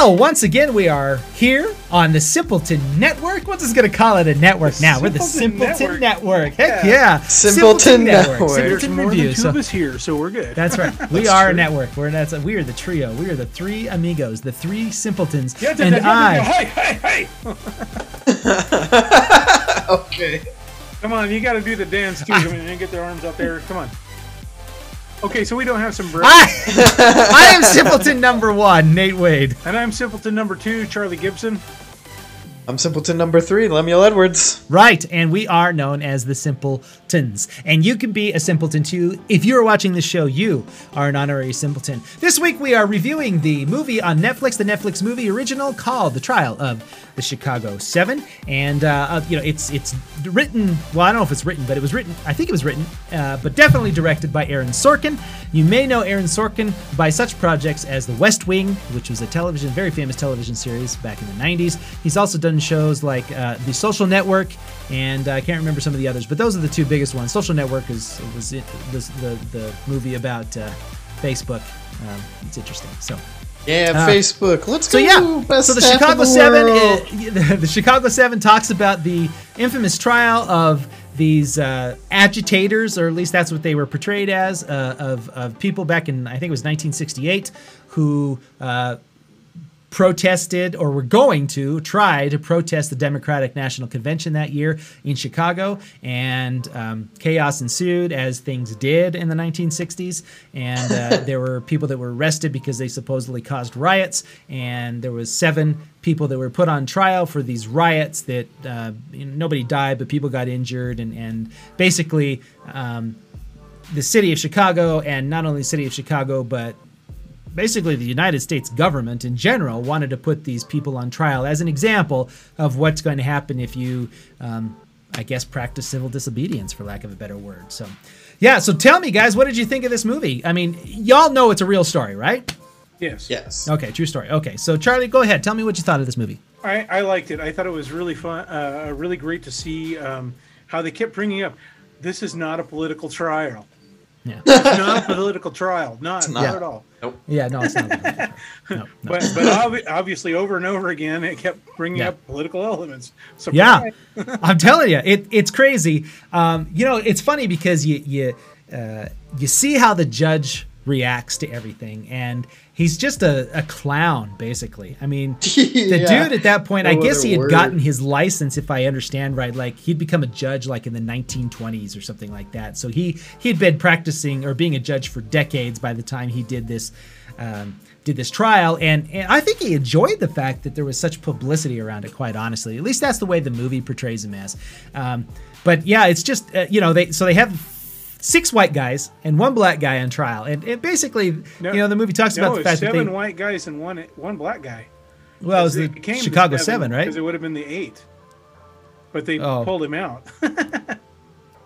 Well, once again, we are here on the Simpleton Network. What's this going to call it a network The now? We're the Simpleton Simpleton Network. Heck Yeah. yeah. Simpleton Network. There's Simpleton more Review. than two So- of us here, so we're good. that's right. We That's are a network. We're that's we are the trio. We are the three amigos, the three simpletons, Yeah, yeah, and yeah, yeah, yeah. I. Hey, hey, hey! Okay. Come on, you got to do the dance too. Come on, and get their arms out there. Come on. Okay, so we don't have some break. I, I am simpleton number one, Nate Wade. And I'm simpleton number two, Charlie Gibson. I'm Simpleton number three, Lemuel Edwards. Right, and we are known as the Simpletons. And you can be a simpleton too. If you are watching this show, you are an honorary simpleton. This week we are reviewing the movie on Netflix, the Netflix movie original called The Trial of the Chicago Seven. And uh, uh, you know, it's it's written. Well, I don't know if it's written, but it was written. I think it was written, uh, but definitely directed by Aaron Sorkin. You may know Aaron Sorkin by such projects as The West Wing, which was a television, very famous television series back in the 90s. He's also done shows like uh, The Social Network, and uh, I can't remember some of the others, but those are the two biggest ones. Social Network is was it, was the the movie about uh, Facebook. Um, it's interesting. So. Yeah, Uh, Facebook. Let's So go. yeah, Best so the Chicago the Seven, is, the Chicago Seven talks about the infamous trial of these uh, agitators, or at least that's what they were portrayed as, uh, of of people back in I think it was 1968 who. Uh, protested or were going to try to protest the Democratic National Convention that year in Chicago, and um, chaos ensued as things did in the 1960s. And uh, there were people that were arrested because they supposedly caused riots, and there was seven people that were put on trial for these riots that uh, you know, nobody died, but people got injured, and and basically. Um, the city of Chicago, and not only the city of Chicago, but basically the United States government in general wanted to put these people on trial as an example of what's going to happen if you, um, I guess, practice civil disobedience, for lack of a better word. So, yeah. So tell me, guys, what did you think of this movie? I mean, y'all know it's a real story, right? Yes. Yes. Okay, true story. Okay, so Charlie, go ahead. Tell me what you thought of this movie. I, I liked it. I thought it was really fun, uh, really great to see um, how they kept bringing up. This is not a political trial. Yeah. It's not a political trial. Not, not not. at all. Yeah. No, it's not. no, no. But but obvi- obviously, over and over again, it kept bringing Yeah. up political elements. So Yeah, I'm telling you, it, it's crazy. Um, you know, it's funny because you you uh, you see how the judge reacts to everything, and he's just a, a clown, basically. I mean, the Yeah. dude at that point, I guess he had word. gotten his license, if I understand right. Like he'd become a judge like in the 1920s or something like that. So he he'd been practicing or being a judge for decades by the time he did this. Um, did this trial and, and I think he enjoyed the fact that there was such publicity around it quite honestly at least that's the way the movie portrays him as um, but yeah it's just uh, you know they so they have six white guys and one black guy on trial and it basically No, you know the movie talks no, about the it's fact that seven white guys and one one black guy. well it was the It became the Chicago Seven right Because it would have been the eight, but they Oh. pulled him out.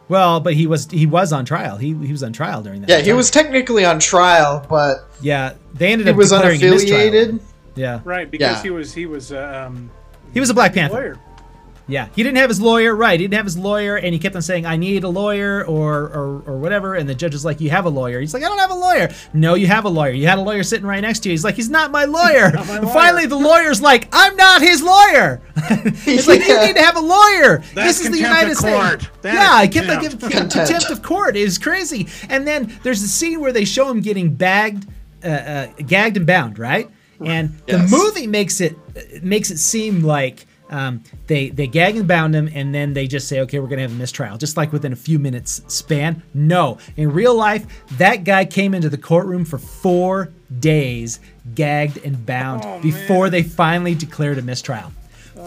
well but he was he was on trial he, he was on trial during that Yeah, he was technically on trial, but yeah they ended he up was declaring a mistrial. unaffiliated. yeah right, because Yeah. he was he was uh, um, he was a Black Panther lawyer. Yeah, he didn't have his lawyer. Right, he didn't have his lawyer, and he kept on saying, "I need a lawyer," or or or whatever. And the judge is like, "You have a lawyer." He's like, "I don't have a lawyer." No, you have a lawyer. You had a lawyer sitting right next to you. He's like, "He's not my lawyer." Not my lawyer. finally, the lawyer's like, "I'm not his lawyer." it's like you need to have a lawyer. That's this is the United States. yeah, I kept on contempt. giving contempt. Contempt. of court. It is crazy. And then there's a scene where they show him getting bagged, uh, uh, gagged and bound, right? And Yes. the movie makes it makes it seem like um, they they gag and bound him, and then they just say, okay, we're gonna have a mistrial, just like within a few minutes span. No, in real life, that guy came into the courtroom for four days, gagged and bound, Oh, before man. they finally declared a mistrial.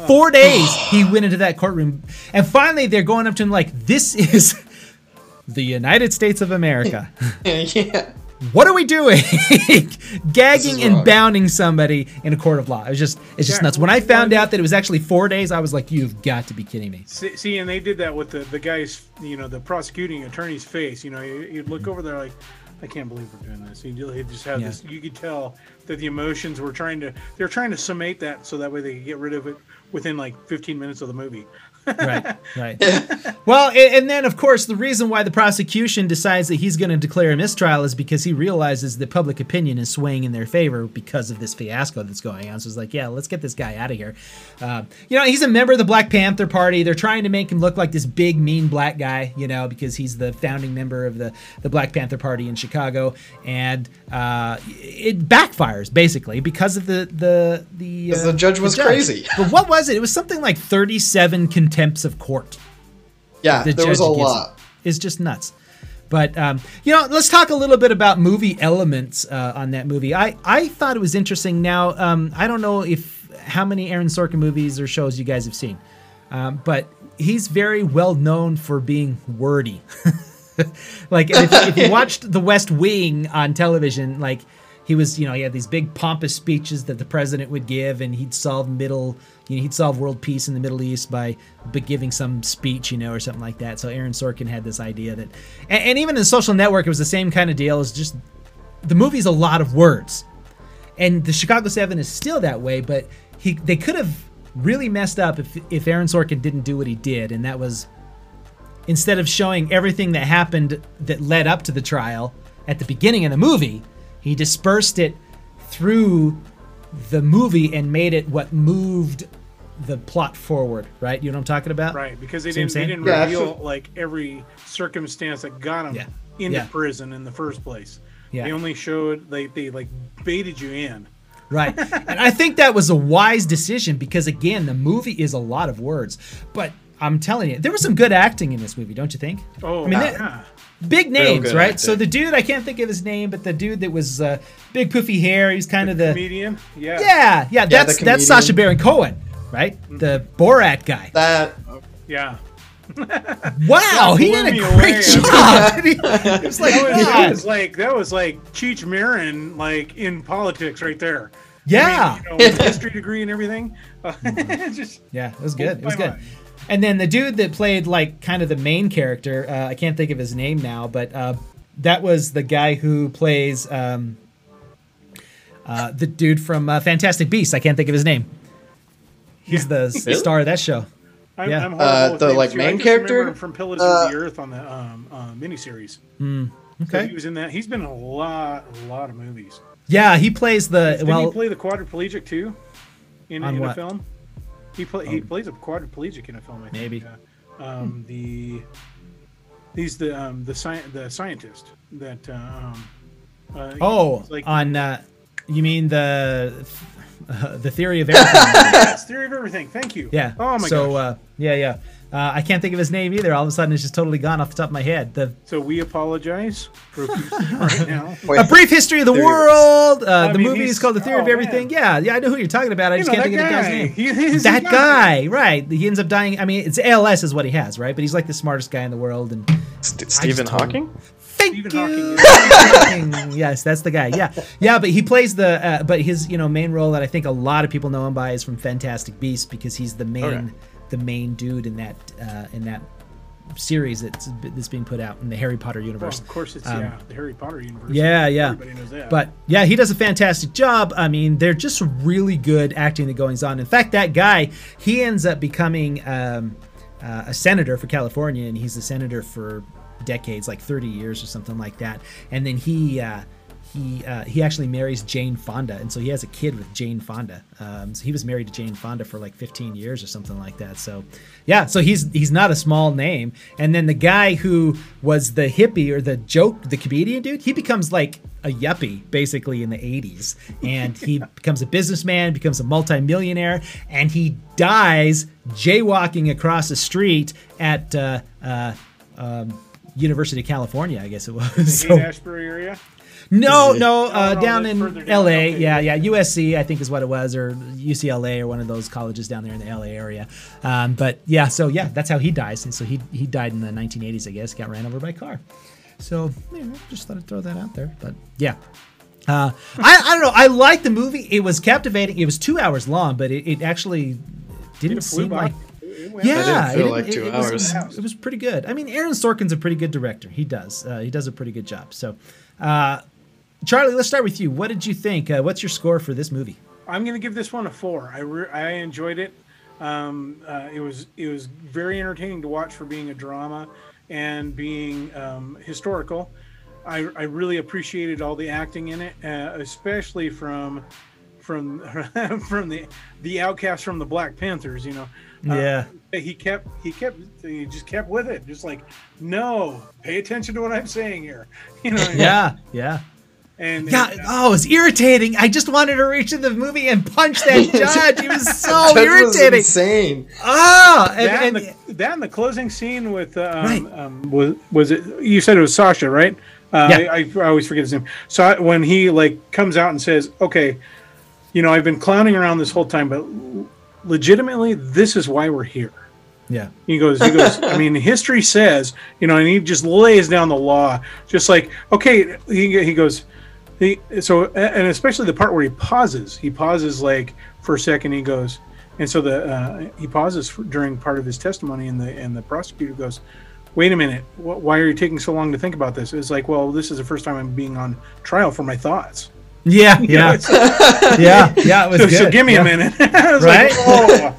Four days he went into that courtroom, and finally they're going up to him like, "This is the United States of America." yeah. What are we doing? Gagging and bounding somebody in a court of law. It was just, it's just Yeah, nuts. When I found out that it was actually four days, I was like, you've got to be kidding me. See, see, and they did that with the the guy's, you know, the prosecuting attorney's face. You know, you, you'd look over there like, I can't believe we're doing this. He he just had Yeah. this. You could tell that the emotions were trying to. They're trying to summate that so that way they could get rid of it within like 15 minutes of the movie. right, right. Well, a- and then of course the reason why the prosecution decides that he's going to declare a mistrial is because he realizes that public opinion is swaying in their favor because of this fiasco that's going on. So it's like, yeah, let's get this guy out of here. Uh, you know, he's a member of the Black Panther Party. They're trying to make him look like this big, mean black guy, you know, because he's the founding member of the the Black Panther Party in Chicago, and uh, it backfires basically because of the the the, 'Cause uh, the judge was crazy. But what was it? It was something like thirty-seven contempts of court Yeah, the there was a lot. Is just nuts. But um, you know, let's talk a little bit about movie elements uh, on that movie. I I thought it was interesting. Now um, I don't know if how many Aaron Sorkin movies or shows you guys have seen, um, but he's very well known for being wordy. like if, if you watched The West Wing on television, like he was, you know, he had these big pompous speeches that the president would give, and he'd solve middle, you know, he'd solve world peace in the Middle East by, giving some speech, you know, or something like that. So Aaron Sorkin had this idea that, and, and even in Social Network, it was the same kind of deal. It's just the movie's a lot of words, and the Chicago Seven is still that way, but he they could have really messed up if if Aaron Sorkin didn't do what he did, and that was instead of showing everything that happened that led up to the trial at the beginning of the movie, he dispersed it through the movie and made it what moved the plot forward. Right? You know what I'm talking about? Right, because they See didn't they didn't Yeah, reveal feel- like every circumstance that got him Yeah. into Yeah. prison in the first place. Yeah. They only showed they they like baited you in. Right. and I think that was a wise decision because again, the movie is a lot of words, but I'm telling you, there was some good acting in this movie, don't you think? Oh, I mean, yeah. that- big names, right? acting. So the dude, I can't think of his name, but the dude that was uh, big poofy hair, he's kind of the comedian. Yeah. yeah, yeah. That's the that's comedian. Sacha Baron Cohen, right? The Borat guy. That Yeah. Wow, he did a great away. job. it was like, That was, that was like that was like Cheech Marin like in politics right there. yeah. I mean, you know, with history degree and everything. just Yeah, it was good. It was good. mind. And then the dude that played like kind of the main character, uh, I can't think of his name now, but uh, that was the guy who plays um, uh, the dude from uh, Fantastic Beasts. I can't think of his name. He's the Really? star of that show. I'm, Yeah. I'm horrible Uh, with the, names, like, too. main I just character? remember him from Pillars Uh, of the Earth on the um, uh, miniseries. Okay. He was in that. He's been in a lot, a lot of movies. Yeah, he plays the Didn't well. he play the quadriplegic too? In, On in a film? He play, he plays a quadriplegic in a film. I think. Maybe. Yeah. Um, the he's the um, the sci- the scientist that uh, um, uh, oh, like on uh, you mean the uh, the theory of everything? yes, theory of everything. Thank you. Yeah. Oh my so, gosh. uh, yeah, yeah. Uh, I can't think of his name either. All of a sudden, it's just totally gone off the top of my head. The so we apologize for right now. wait, A Brief History of the World. Uh, the mean, movie is called The Theory of oh, Everything. Yeah, yeah, I know who you're talking about. I You just know, can't think that of the guy's name. He that the guy, right? He ends up dying. I mean, it's ALS is what he has, right? But he's like the smartest guy in the world. And St- Stephen Hawking? thank Stephen you. Hawking Hawking. yes, that's the guy. Yeah, yeah. But he plays the. Uh, but his you know main role that I think a lot of people know him by is from Fantastic Beasts because he's the main Okay. The main dude in that uh, in that series that's that's being put out in the Harry Potter Well, universe. of course, it's Um, yeah, the Harry Potter universe. Yeah, yeah. Everybody knows that. But yeah, he does a fantastic job. I mean, they're just really good acting that goes on. In fact, that guy, he ends up becoming um, uh, a senator for California, and he's a senator for decades, like 30 years or something like that. And then he. Uh, he, uh, he actually marries Jane Fonda, and so he has a kid with Jane Fonda. Um, so he was married to Jane Fonda for like 15 years or something like that. So, yeah, so he's he's not a small name. And then the guy who was the hippie or the joke, the comedian dude, he becomes like a yuppie basically in the 80s and he becomes a businessman becomes a multimillionaire and he dies jaywalking across the street at uh, uh, um, university of california i guess it was the So- Haight-Ashbury area. No no uh, down in la down, okay. yeah yeah usc i think is what it was or ucla or one of those colleges down there in the la area um, but yeah so yeah that's how he dies and so he, he died in the 1980s i guess got ran over by a car so yeah, just thought i'd throw that out there but yeah uh, I, I don't know. I liked the movie. It was captivating. It was two hours long, but it, it actually didn't It seem by. like. It Yeah, it- like it- two it was- hours. It was, it was pretty good. I mean, Aaron Sorkin's a pretty good director. He does. Uh, he does a pretty good job. So, uh, Charlie, let's start with you. What did you think? Uh, what's your score for this movie? I'm gonna give this one a four. I re- I enjoyed it. Um, uh, it was it was very entertaining to watch for being a drama and being um, historical. I, I really appreciated all the acting in it, uh, especially from from from the the outcasts from the Black Panthers. You know, Uh, Yeah. he kept he kept he just kept with it, just like no, pay attention to what I'm saying here. You know, Yeah, yeah. And Yeah, oh, it's irritating. I just wanted to reach in the movie and punch that judge. He was so Judge was irritating. insane. Ah, and, that, and and- the, that and the closing scene with uh, um, Right. um, was was it you said it was Sacha right? Uh, Yeah. I, I always forget his name. So I- when he like comes out and says, "Okay, you know, I've been clowning around this whole time, but legitimately, this is why we're here." yeah, He goes, he goes. I mean, history says, you know, and he just lays down the law, just like, okay. He he goes, he so and especially the part where he pauses. He pauses like for a second. He goes, and so the uh, he pauses for, during part of his testimony, and the and the prosecutor goes, wait a minute, wh- why are you taking so long to think about this? It's like, well, this is the first time I'm being on trial for my thoughts. yeah, You know, yeah, yeah, yeah. It was so, good. so give me yeah. a minute. Right? like, oh,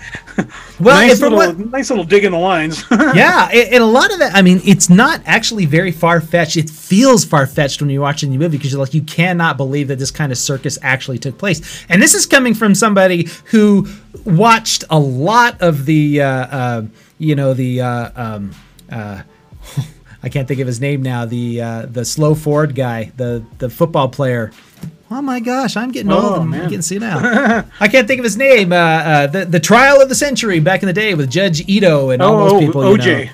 Well, nice little, what, nice little dig in the lines. yeah, and, a lot of that. I mean, it's not actually very far fetched. It feels far fetched when you're watching the movie because you're like, you cannot believe that this kind of circus actually took place. And this is coming from somebody who watched a lot of the, uh, uh, you know, the. Uh, um, uh, I can't think of his name now. The uh, the slow Ford guy, the the football player. Oh my gosh, I'm getting Oh, old. I'm man. getting senile. I can't think of his name. Uh, uh, the the trial of the century back in the day with Judge Ito and all Oh, those oh, people. you OJ. know.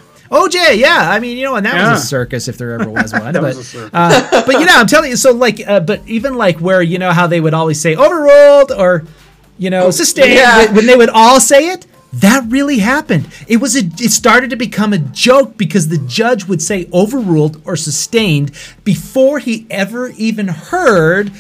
OJ, yeah. I mean, you know, and that Yeah. was a circus if there ever was one. That but, was a circus. uh, but you know, I'm telling you. So like, uh, but even like where you know how they would always say overruled or you know sustained yeah. when- when they would all say it. That really happened. It was a. It started to become a joke because the judge would say overruled or sustained before he ever even heard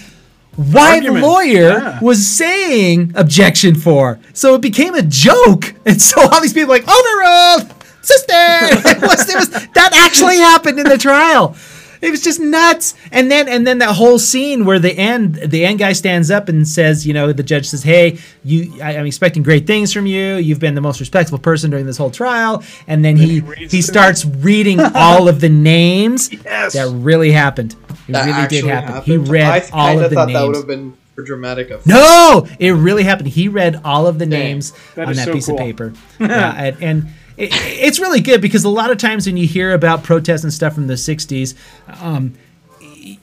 why Argument. the lawyer Yeah. was saying objection for. So it became a joke, and so all these people were like overruled, sister. it was, it was that actually happened in the trial. It was just nuts. And then and then that whole scene where the end the end guy stands up and says, you know, the judge says, "Hey, you, I, I'm expecting great things from you. You've been the most respectful person during this whole trial." And then he he he starts reading all of the names. Yes. That really happened. It That really did actually happen. happened. He read I all kinda the thought that would have been for dramatic effect. No, it really happened. He read all of the names That on that so piece cool. of paper. yeah, uh, and, and it, it's really good because a lot of times when you hear about protests and stuff from the '60s, um, it,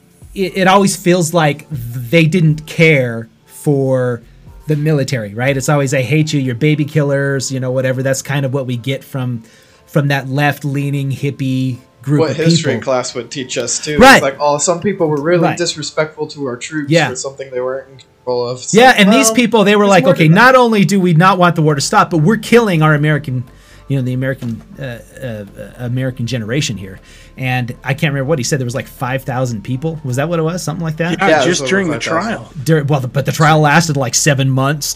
it always feels like they didn't care for the military, right? It's always "I hate you, you're baby killers," you know, whatever. That's kind of what we get from from that left-leaning hippie group What history people. class would teach us too. Right. It's like, oh, some people were really Right. disrespectful to our troops Yeah. for something they weren't in control of. It's Yeah, and these people, they were like, okay, not only do we not want the war to stop, but we're killing our American, you know, the American uh, uh, American generation here. And I can't remember what he said. There was like five thousand people. Was that what it was? Something like that. Yeah, Yeah, just during the trial. Dur- well, the, but the trial lasted like seven months.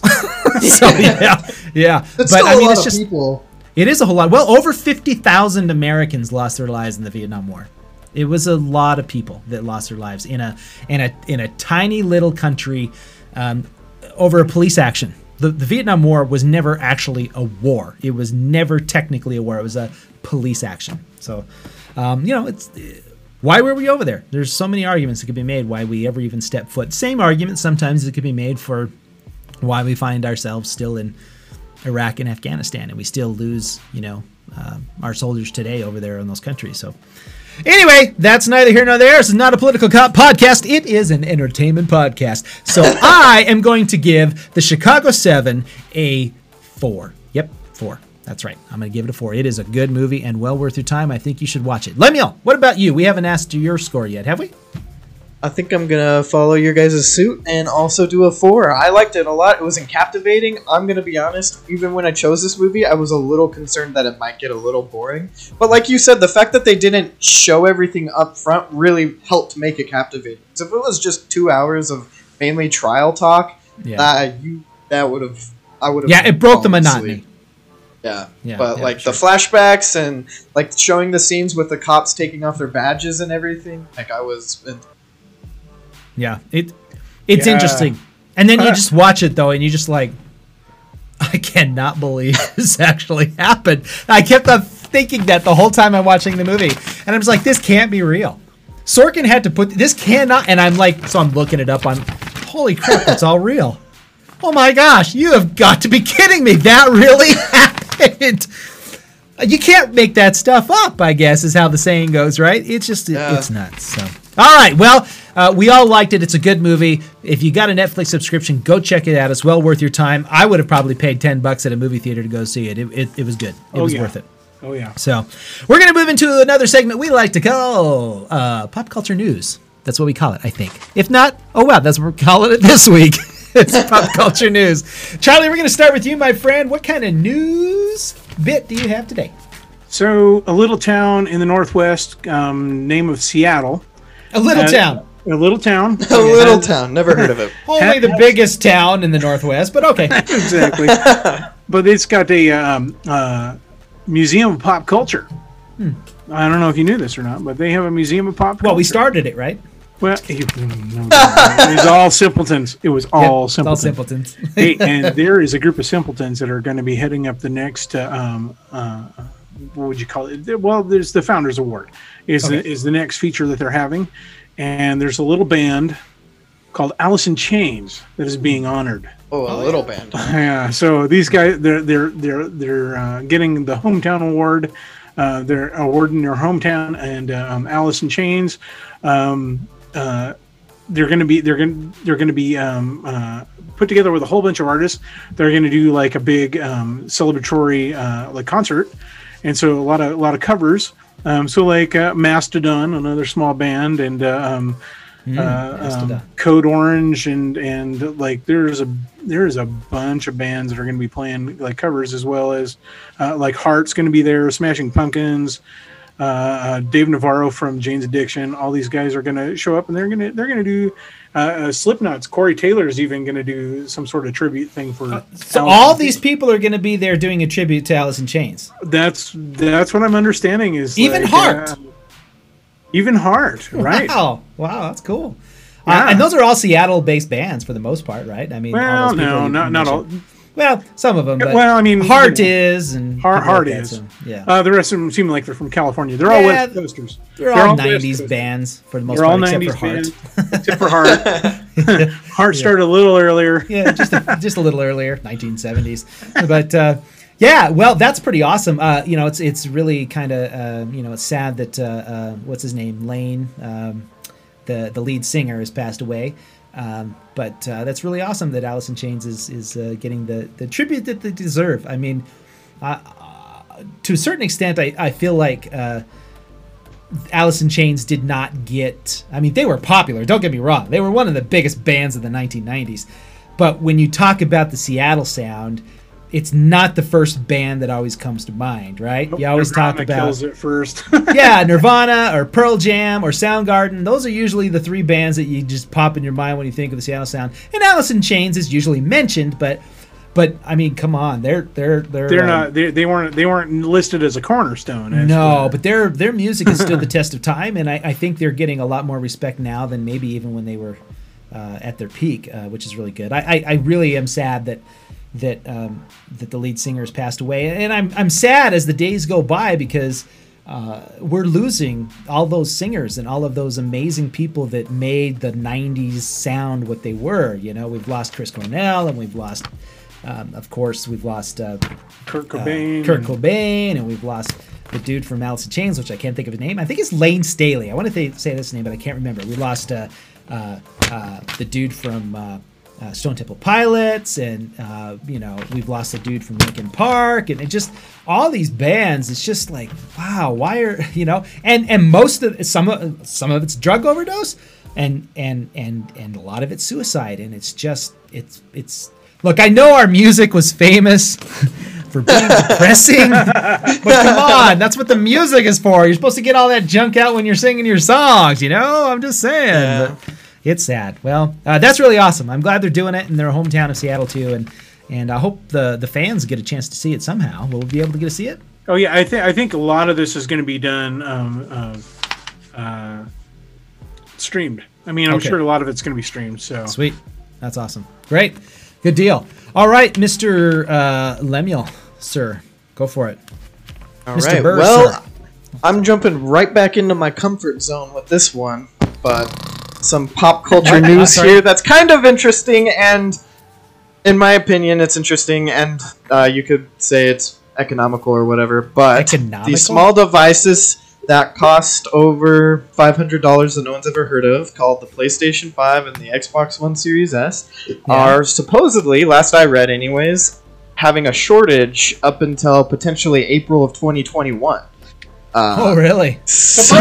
so yeah, yeah. It's but still I mean, a lot it's just people. it is a whole lot. Well, over 50,000 Americans lost their lives in the Vietnam War. It was a lot of people that lost their lives in a in a in a tiny little country um, over a police action. The, the Vietnam War was never actually a war. It was never technically a war. It was a police action. So, um, you know, it's why were we over there? There's so many arguments that could be made why we ever even stepped foot. Same argument sometimes that could be made for why we find ourselves still in Iraq and Afghanistan, and we still lose, you know, uh, our soldiers today over there in those countries. So, anyway, that's neither here nor there. This is not a political co- podcast. It is an entertainment podcast. So, I am going to give the Chicago Seven a four. Yep, four. That's right. I'm going to give it a four. It is a good movie and well worth your time. I think you should watch it. Lemuel, what about you? We haven't asked your score yet, have we? I think I'm gonna follow your guys' suit and also do a four. I liked it a lot. It wasn't captivating. I'm gonna be honest. Even when I chose this movie, I was a little concerned that it might get a little boring. But like you said, the fact that they didn't show everything up front really helped make it captivating. 'Cause if it was just two hours of mainly trial talk, Yeah. that you that would have I would have. yeah, it broke the monotony. Yeah. Yeah, but yeah, like sure. the flashbacks and like showing the scenes with the cops taking off their badges and everything, like I was Yeah, it it's Yeah. interesting. And then you uh-huh. just watch it though, and you just like, I cannot believe this actually happened. I kept on thinking that the whole time I'm watching the movie, and I was like, this can't be real. Sorkin had to put this cannot, and I'm like, so I'm looking it up on. Holy crap, it's all real. Oh my gosh, you have got to be kidding me. That really happened. You can't make that stuff up, I guess, is how the saying goes, right? It's just, it- Yeah. it's nuts. So, all right. Well, uh, we all liked it. It's a good movie. If you got a Netflix subscription, go check it out. It's well worth your time. I would have probably paid 10 bucks at a movie theater to go see it. It, it, it was good. It Oh, was yeah. worth it. Oh yeah. So, we're going to move into another segment we like to call uh, pop culture news. That's what we call it, I think. If not, oh wow, that's what we're calling it this week. it's pop culture news. Charlie, we're going to start with you, my friend. What kind of news bit do you have today? So a little town in the northwest, um, name of Seattle. A little Uh, town. A little town. A little town. Never heard of it. Only the biggest town in the Northwest, but okay. exactly. but it's got a um, uh, museum of pop culture. I don't know if you knew this or not, but they have a museum of pop culture. Well, we started it, right? Well, you- no, it was all simpletons. It was all Yep, simpletons. all simpletons. hey, and there is a group of simpletons that are going to be heading up the next. Uh, um, uh, what would you call it? Well, there's the Founders Award. Is the, is the next feature that they're having, and there's a little band called Alice in Chains that is being honored. Oh, a little band. Yeah, so these guys they're they're they're they're uh, getting the hometown award. Uh, they're awarding their hometown and um, Alice in Chains. Um, uh, they're gonna be they're gonna they're gonna be um, uh, put together with a whole bunch of artists. They're gonna do like a big um, celebratory uh, like concert, and so a lot of a lot of covers. Um, so like uh, Mastodon, another small band, and uh, um, uh, um, Code Orange and and like there's a there's a bunch of bands that are going to be playing like covers as well as uh, like Heart's going to be there, Smashing Pumpkins, uh, uh, Dave Navarro from Jane's Addiction. All these guys are going to show up and they're going to they're going to do uh, uh, Slipknot's. Corey Taylor's even going to do some sort of tribute thing for. So Alice. all these people are going to be there doing a tribute to Alice in Chains. That's that's what I'm understanding is Even like, Heart. uh, even Heart, right? Wow, wow, that's cool. Uh, and those are all Seattle-based bands for the most part, right? I mean, all Well, those people no, not not all. Well, some of them. But Well, I mean, Heart you know. is, and Heart, people Heart like is. so, yeah, Uh, the rest of them seem like they're from California. They're all Yeah, West Coasters. they're, all West '90s bands for the most They're all part, except '90s for Heart. bands, except for Heart. Heart started a little earlier. yeah, just a, just a little earlier, 1970s. But uh, yeah, well, that's pretty awesome. Uh, you know, it's it's really kind of uh, you know it's sad that uh, uh, what's his name Layne, um, the the lead singer, has passed away. Um, but uh, that's really awesome that Alice in Chains is is uh, getting the the tribute that they deserve. I mean, uh, to a certain extent, I I feel like. Uh, Alice in Chains did not get. I mean, they were popular. Don't get me wrong; they were one of the biggest bands of the 1990s. But when you talk about the Seattle sound, it's not the first band that always comes to mind, right? You always talk Nirvana about kills it first. yeah, Nirvana or Pearl Jam or Soundgarden. Those are usually the three bands that you just pop in your mind when you think of the Seattle sound. And Alice in Chains is usually mentioned, but but I mean, come on, they're they're they're they're um, not. They, they weren't. They weren't listed as a cornerstone. as no, but their their music has stood the test of time, and I, I think they're getting a lot more respect now than maybe even when they were uh, at their peak, uh, which is really good. I, I, I really am sad that that um, that the lead singer has passed away, and I'm I'm sad as the days go by because uh, we're losing all those singers and all of those amazing people that made the '90s sound what they were. You know, we've lost Chris Cornell, and we've lost. Um, of course, we've lost uh, Kurt uh, Cobain. Kurt Cobain, and we've lost the dude from Alice in Chains, which I can't think of his name. I think it's Layne Staley. I want to th- say this name, but I can't remember. We lost uh, uh, uh, the dude from uh, Stone Temple Pilots, and uh, you know we've lost a dude from Linkin Park, and it just all these bands. It's just like wow, why are you know? And and most of some of some of it's drug overdose, and and and and a lot of it's suicide, and it's just it's it's. Look, I know our music was famous for being depressing, but come on, that's what the music is for. You're supposed to get all that junk out when you're singing your songs, you know? I'm just saying. Yeah. But it's sad. Well, uh, that's really awesome. I'm glad they're doing it in their hometown of Seattle too, and and I hope the the fans get a chance to see it somehow. Will we be able to get to see it? Oh yeah, I think I think a lot of this is going to be done um, uh, uh, streamed. I mean, I'm Okay. sure a lot of it's going to be streamed. So Sweet. That's awesome. Great. Good deal. All right, Mr. Uh, Lemuel, sir, go for it. All Mr. right. Burr, well, sir. I'm jumping right back into my comfort zone with this one, but some pop culture news here that's kind of interesting, and in my opinion, it's interesting, and uh, you could say it's economical or whatever. But Economical? these small devices that cost over $500 that no one's ever heard of, called the PlayStation 5 and the Xbox One Series S, are supposedly, last I read, anyways, having a shortage up until potentially April of 2021. Uh, Oh, really? so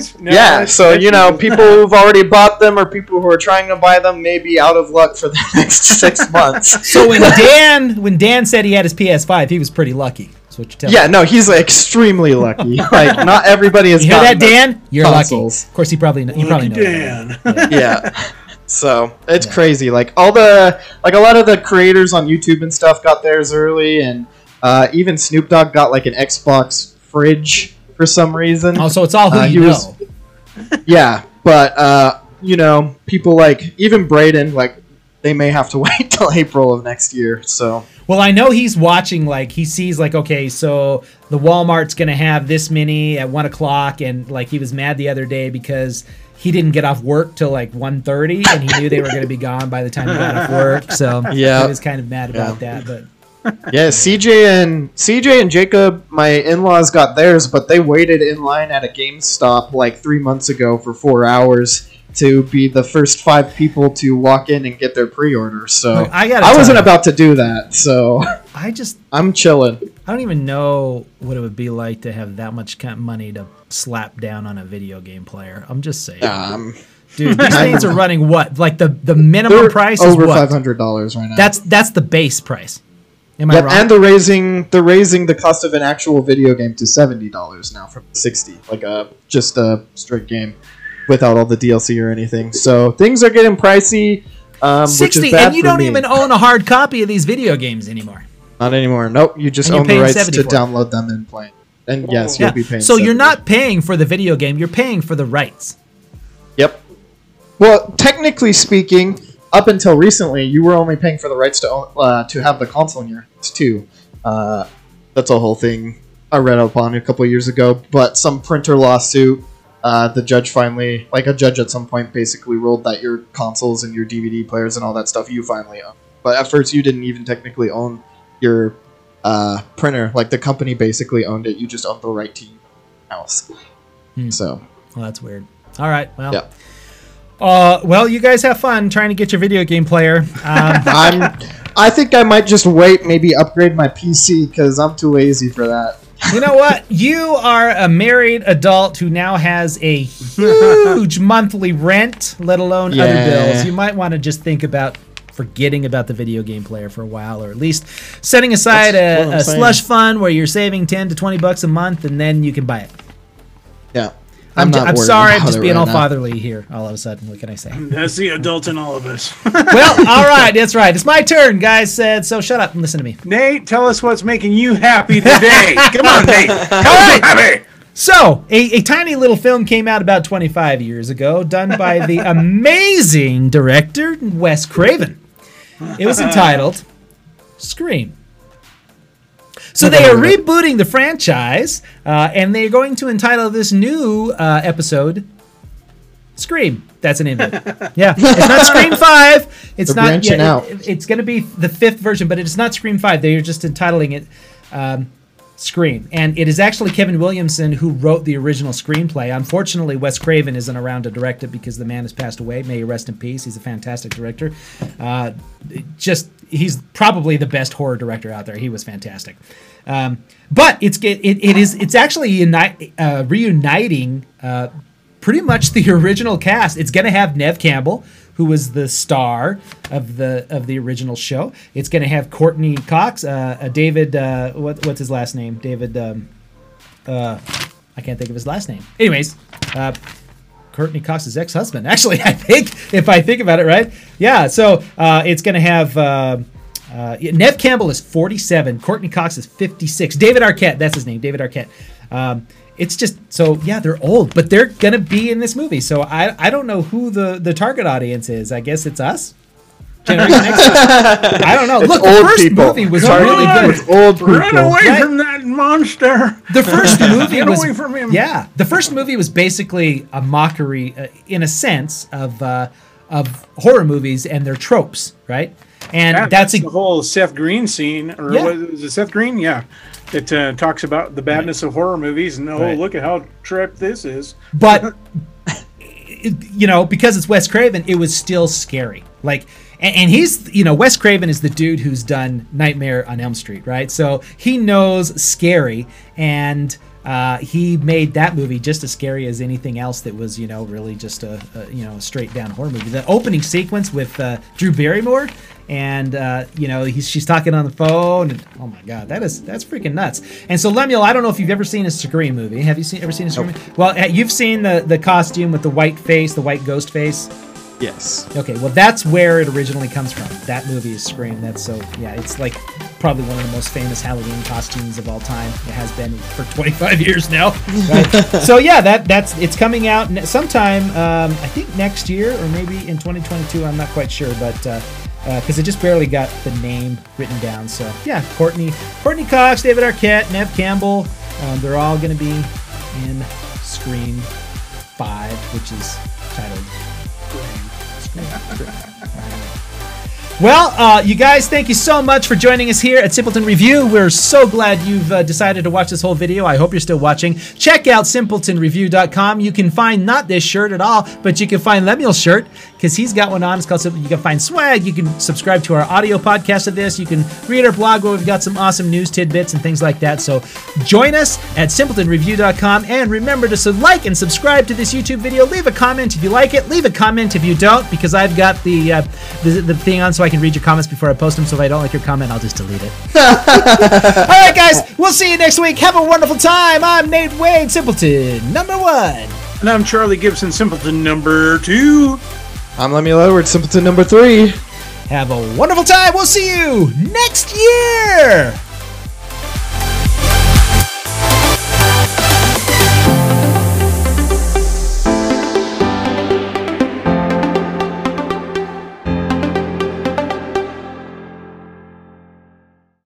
Surprise! No, yeah, so you know, people who've already bought them or people who are trying to buy them may be out of luck for the next six months. So when Dan when Dan said he had his PS5, he was pretty lucky. That's what you're telling Yeah, no, he's like, extremely lucky. Like, not everybody is. You hear that, gotten Dan? You're consoles. lucky. Of course, he probably kn- you probably know. Dan. that. Yeah. So it's Yeah. crazy. Like all the like a lot of the creators on YouTube and stuff got theirs early, and uh, even Snoop Dogg got like an Xbox fridge for some reason. Oh, so it's all who Uh, you know. was- Yeah, but uh, you know, people like even Braden, like they may have to wait till April of next year. So Well, I know he's watching. Like he sees, like okay, so the Walmart's gonna have this many at one o'clock, and like he was mad the other day because he didn't get off work till like 1.30 and he knew they were gonna be gone by the time he got off work. So Yeah. he was kind of mad about Yeah. that. But yeah, CJ and CJ and Jacob, my in-laws got theirs, but they waited in line at a GameStop like three months ago for four hours to be the first five people to walk in and get their pre-order. So Look, I I wasn't you. about to do that. So I just I'm chilling. I don't even know what it would be like to have that much money to slap down on a video game player. I'm just saying, Um, dude. These things are running what? Like the the minimum price is over what? five hundred dollars right now. That's that's the base price. Am I Yep, wrong? and they're raising they're raising the cost of an actual video game to seventy dollars now from sixty, like a just a straight game without all the DLC or anything. So things are getting pricey. Um, which Sixty, is bad and you for don't me. even own a hard copy of these video games anymore. not anymore. Nope, you just And own the rights to download them and play. And yes, you'll be paying. So you're not paying for the video game; you're paying for the rights. Yep. Well, technically speaking, up until recently, you were only paying for the rights to own, uh, to have the console in your hands too. Uh, that's a whole thing I read up on a couple years ago. But some printer lawsuit, uh, the judge finally, like a judge at some point, basically ruled that your consoles and your DVD players and all that stuff you finally own. But at first, you didn't even technically own your uh, printer. Like the company basically owned it. You just owned the right to your house. Hmm. So Well, that's weird. All right, well, Yeah. Uh, well, you guys have fun trying to get your video game player. Um, I'm. I think I might just wait, maybe upgrade my PC because I'm too lazy for that. you know what? You are a married adult who now has a huge monthly rent, let alone other bills. You might want to just think about forgetting about the video game player for a while, or at least setting aside That's a, a slush fund where you're saving ten to twenty bucks a month, and then you can buy it. Yeah, I'm, not I'm worried sorry, I'm just being right all now. fatherly here all of a sudden. What can I say? That's the adult in all of us. well, all right, that's right. It's my turn, guys. Said so. Shut up and listen to me. Nate, tell us what's making you happy today. Come on, Nate. Tell us you're happy. So, a, a tiny little film came out about 25 years ago, done by the amazing director Wes Craven. It was entitled Scream. So they are Never heard of rebooting the franchise, uh, and they're going to entitle this new uh, episode Scream. That's an invent. Yeah, it's not Scream Five. It's They're not. yeah, it- it's going to be the fifth version, but it's not Scream Five. They're just entitling it um, Scream, and it is actually Kevin Williamson who wrote the original screenplay. Unfortunately, Wes Craven isn't around to direct it because the man has passed away. May he rest in peace. He's a fantastic director. Uh, just he's probably the best horror director out there. He was fantastic. Um, but it's it, it is it's actually unite, uh, reuniting uh, pretty much the original cast. It's going to have Neve Campbell, who was the star of the of the original show. It's going to have Courteney Cox, uh, uh, David. Uh, what, what's his last name? David. Um, uh, I can't think of his last name. Anyways, uh, Courteney Cox's ex-husband. Actually, I think if I think about it, right? Yeah. So uh, it's going to have. Uh, uh, Neve Campbell is 47. Courteney Cox is 56. David Arquette, that's his name. David Arquette. Um, it's just so yeah, they're old, but they're gonna be in this movie. So I I don't know who the the target audience is. I guess it's us. I don't know. It's Look, the first people. movie was Sorry, really good. It's old people. Run away Right? from that monster! The first movie Get was away from him! yeah. The first movie was basically a mockery, uh, in a sense, of uh, of horror movies and their tropes, right? And Yeah, that's, the a, whole Seth Green scene, or Yeah. what, was it Seth Green? Yeah, it uh, talks about the badness of horror movies, and oh, Right. look at how tripped this is. but it- you know, because it's Wes Craven, it was still scary. Like, and, and he's, you know, Wes Craven is the dude who's done Nightmare on Elm Street, right? So he knows scary, and uh, he made that movie just as scary as anything else that was, you know, really just a, a you know, straight down horror movie. The opening sequence with uh, Drew Barrymore. And uh, you know he's, she's talking on the phone, and oh my god, that is that's freaking nuts. And so Lemuel, I don't know if you've ever seen a Scream movie. Have you seen ever seen a Scream? movie? Well, uh, you've seen the the costume with the white face, the white ghost face. Yes. Okay, well that's where it originally comes from. That movie is Scream. That's so yeah, it's like probably one of the most famous Halloween costumes of all time. It has been for 25 years now. Right? so yeah, that that's it's coming out sometime. Um, I think next year or maybe in 2022. I'm not quite sure, but because it just barely got the name written down. So yeah, Courteney Courteney Cox, David Arquette, Neve Campbell. Um, they're all going to be in Scream Five, which is titled Well, uh, you guys, thank you so much for joining us here at Simpleton Review. We're so glad you've uh, decided to watch this whole video. I hope you're still watching. Check out simpletonreview.com. You can find not this shirt at all, but you can find Lemuel's shirt because he's got one on. It's called. You can find swag. You can subscribe to our audio podcast of this. You can read our blog where we've got some awesome news tidbits and things like that. So join us at simpletonreview.com and remember to like and subscribe to this YouTube video. Leave a comment if you like it. Leave a comment if you don't because I've got the uh, the, the thing on so I can read your comments before I post them. So if I don't like your comment, I'll just delete it. All right, guys, we'll see you next week. Have a wonderful time. I'm Nate Wade, Simpleton number one. And I'm Charlie Gibson, Simpleton number two. I'm Lemuel Edwards, Simpleton number three. Have a wonderful time. We'll see you next year.